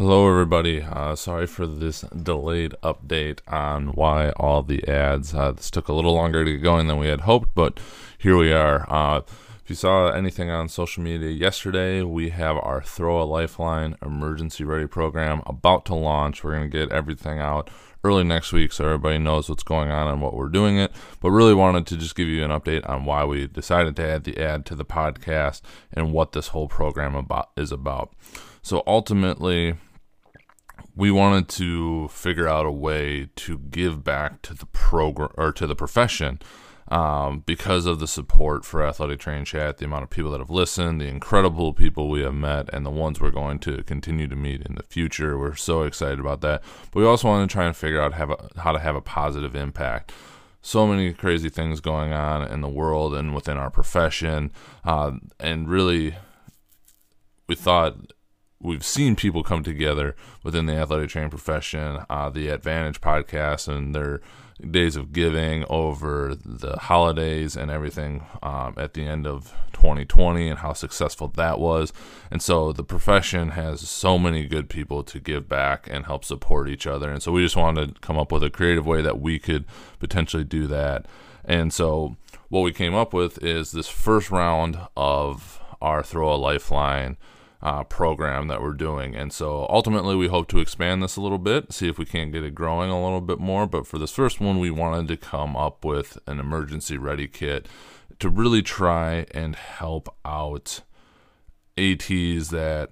Hello, everybody. Uh, sorry for this delayed update on why all the ads. Uh, this took a little longer to get going than we had hoped, but here we are. Uh, if you saw anything on social media yesterday, we have our Throw a Lifeline emergency ready program about to launch. We're going to get everything out early next week so everybody knows what's going on and what we're doing it. But really wanted to just give you an update on why we decided to add the ad to the podcast and what this whole program about is about. So ultimately, we wanted to figure out a way to give back to the program or to the profession um, because of the support for Athletic Training Chat, the amount of people that have listened, the incredible people we have met, and the ones we're going to continue to meet in the future. We're so excited about that. But we also want to try and figure out a, how to have a positive impact. So many crazy things going on in the world and within our profession, uh, and really, we thought we've seen people come together within the athletic training profession, uh, the Advantage podcast, and their days of giving over the holidays and everything um, at the end of 2020 and how successful that was. And so the profession has so many good people to give back and help support each other. And so we just wanted to come up with a creative way that we could potentially do that. And so what we came up with is this first round of our Throw a Lifeline uh, program that we're doing. And so ultimately, we hope to expand this a little bit, see if we can't get it growing a little bit more. But for this first one, we wanted to come up with an emergency ready kit to really try and help out ATs that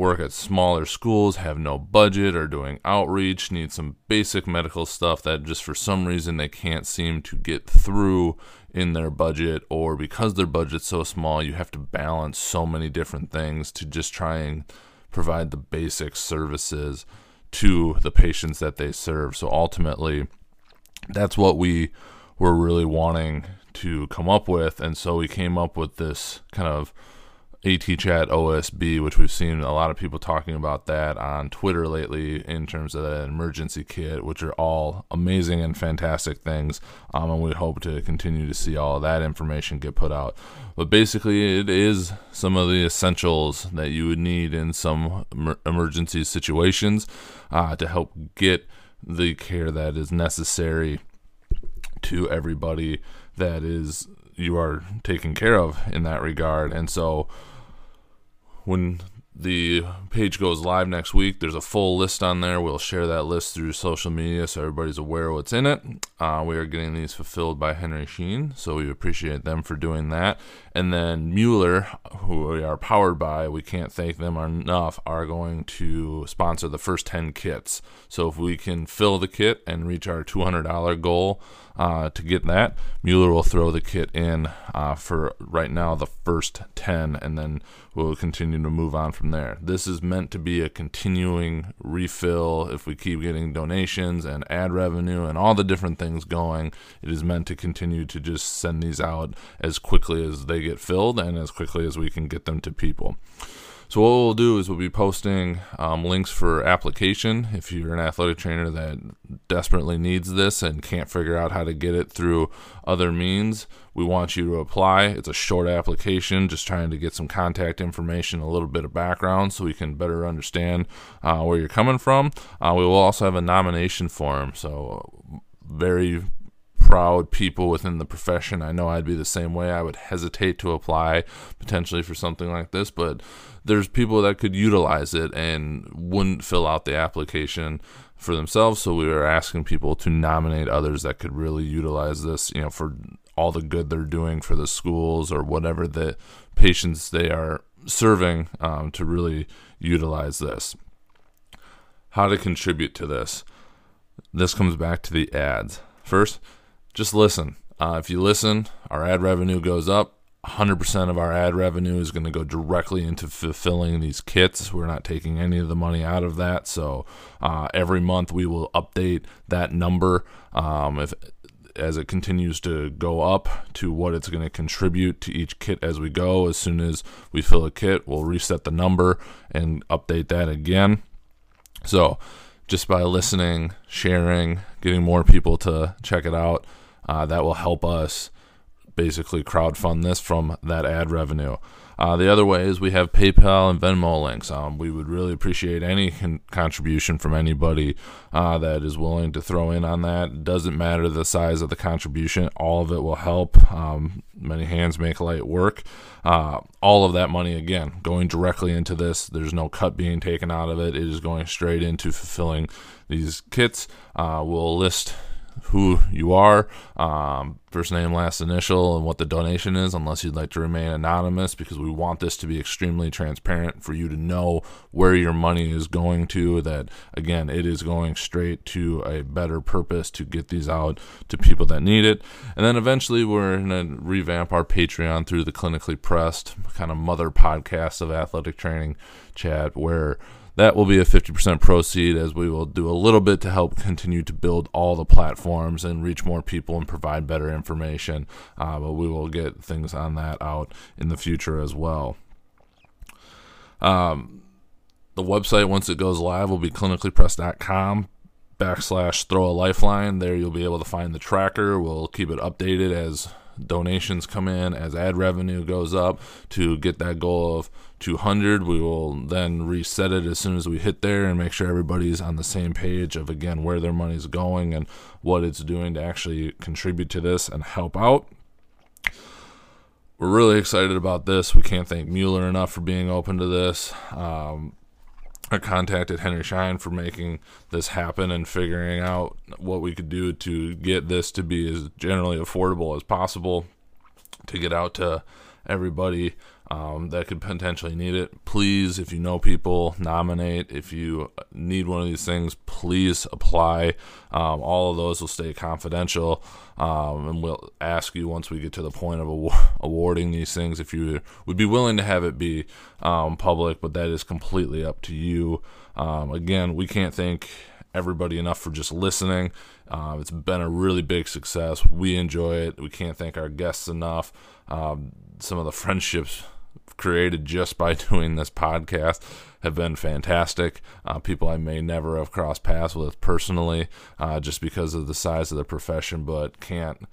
work at smaller schools, have no budget, are doing outreach, need some basic medical stuff that just for some reason they can't seem to get through in their budget, or because their budget's so small, you have to balance so many different things to just try and provide the basic services to the patients that they serve. So ultimately, that's what we were really wanting to come up with. And so we came up with this kind of AT Chat OSB, which we've seen a lot of people talking about that on Twitter lately in terms of that emergency kit, which are all amazing and fantastic things. Um, and we hope to continue to see all that information get put out. But basically, it is some of the essentials that you would need in some emergency situations uh, to help get the care that is necessary to everybody that is you are taken care of in that regard. And so hohen the page goes live next week. There's a full list on there. We'll share that list through social media so everybody's aware what's in it. Uh, we are getting these fulfilled by Henry Schein, so we appreciate them for doing that. And then Mueller, who we are powered by, we can't thank them enough, are going to sponsor the first 10 kits. So if we can fill the kit and reach our $200 goal, uh, to get that. Mueller will throw the kit in uh, for right now the first 10, and then we'll continue to move on from there. This is meant to be a continuing refill. If we keep getting donations and ad revenue and all the different things going, it is meant to continue to just send these out as quickly as they get filled and as quickly as we can get them to people. So what we'll do is we'll be posting um, links for application. If you're an athletic trainer that desperately needs this and can't figure out how to get it through other means, we want you to apply. It's a short application, just trying to get some contact information, a little bit of background, so we can better understand uh, where you're coming from. Uh, we will also have a nomination form, so very proud people within the profession. I know I'd be the same way. I would hesitate to apply potentially for something like this, but there's people that could utilize it and wouldn't fill out the application for themselves. So we were asking people to nominate others that could really utilize this, you know, for all the good they're doing for the schools or whatever the patients they are serving um, to really utilize this. How to contribute to this. This comes back to the ads. First, just listen. Uh, if you listen, our ad revenue goes up. 100% of our ad revenue is going to go directly into fulfilling these kits. We're not taking any of the money out of that. So uh, every month we will update that number um, if as it continues to go up to what it's going to contribute to each kit as we go. As soon as we fill a kit, we'll reset the number and update that again. So just by listening, sharing, getting more people to check it out, uh, that will help us basically crowdfund this from that ad revenue. Uh, the other way is we have PayPal and Venmo links. Um, we would really appreciate any con- contribution from anybody uh, that is willing to throw in on that. It doesn't matter the size of the contribution, all of it will help. Um, many hands make light work. Uh, all of that money, again, going directly into this. There's no cut being taken out of it. It is going straight into fulfilling these kits. Uh, we'll list who you are, um, first name, last initial, and what the donation is, unless you'd like to remain anonymous, because we want this to be extremely transparent for you to know where your money is going to. That, again, it is going straight to a better purpose to get these out to people that need it. And then eventually, we're going to revamp our Patreon through the Clinically Pressed kind of mother podcast of athletic training chat, where that will be a 50% proceed as we will do a little bit to help continue to build all the platforms and reach more people and provide better information. Uh, but we will get things on that out in the future as well. Um, the website, once it goes live, will be clinicallypressed.com backslash throw a lifeline. There you'll be able to find the tracker. We'll keep it updated as donations come in, as ad revenue goes up to get that goal of 200. We will then reset it as soon as we hit there and make sure everybody's on the same page of again where their money's going and what it's doing to actually contribute to this and help out. We're really excited about this. We can't thank Mueller enough for being open to this. Um, I contacted Henry Schein for making this happen and figuring out what we could do to get this to be as generally affordable as possible to get out to everybody um, that could potentially need it. Please, if you know people, nominate. If you need one of these things, please apply. Um, all of those will stay confidential, um, and we'll ask you once we get to the point of awarding these things if you would be willing to have it be um, public, but that is completely up to you. Um, again, we can't thank everybody enough for just listening. Uh, it's been a really big success. We enjoy it. We can't thank our guests enough. Some of the friendships created just by doing this podcast have been fantastic. Uh, people I may never have crossed paths with personally, uh, just because of the size of the profession, but can't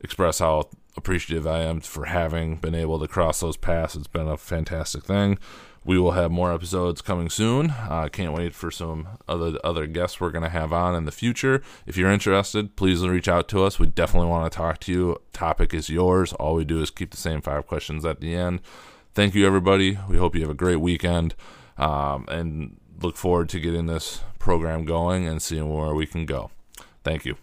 express how appreciative I am for having been able to cross those paths. It's been a fantastic thing. We will have more episodes coming soon. I uh, can't wait for some other other guests we're going to have on in the future. If you're interested, please reach out to us. We definitely want to talk to you. Topic is yours. All we do is keep the same five questions at the end. Thank you, everybody. We hope you have a great weekend um, and look forward to getting this program going and seeing where we can go. Thank you.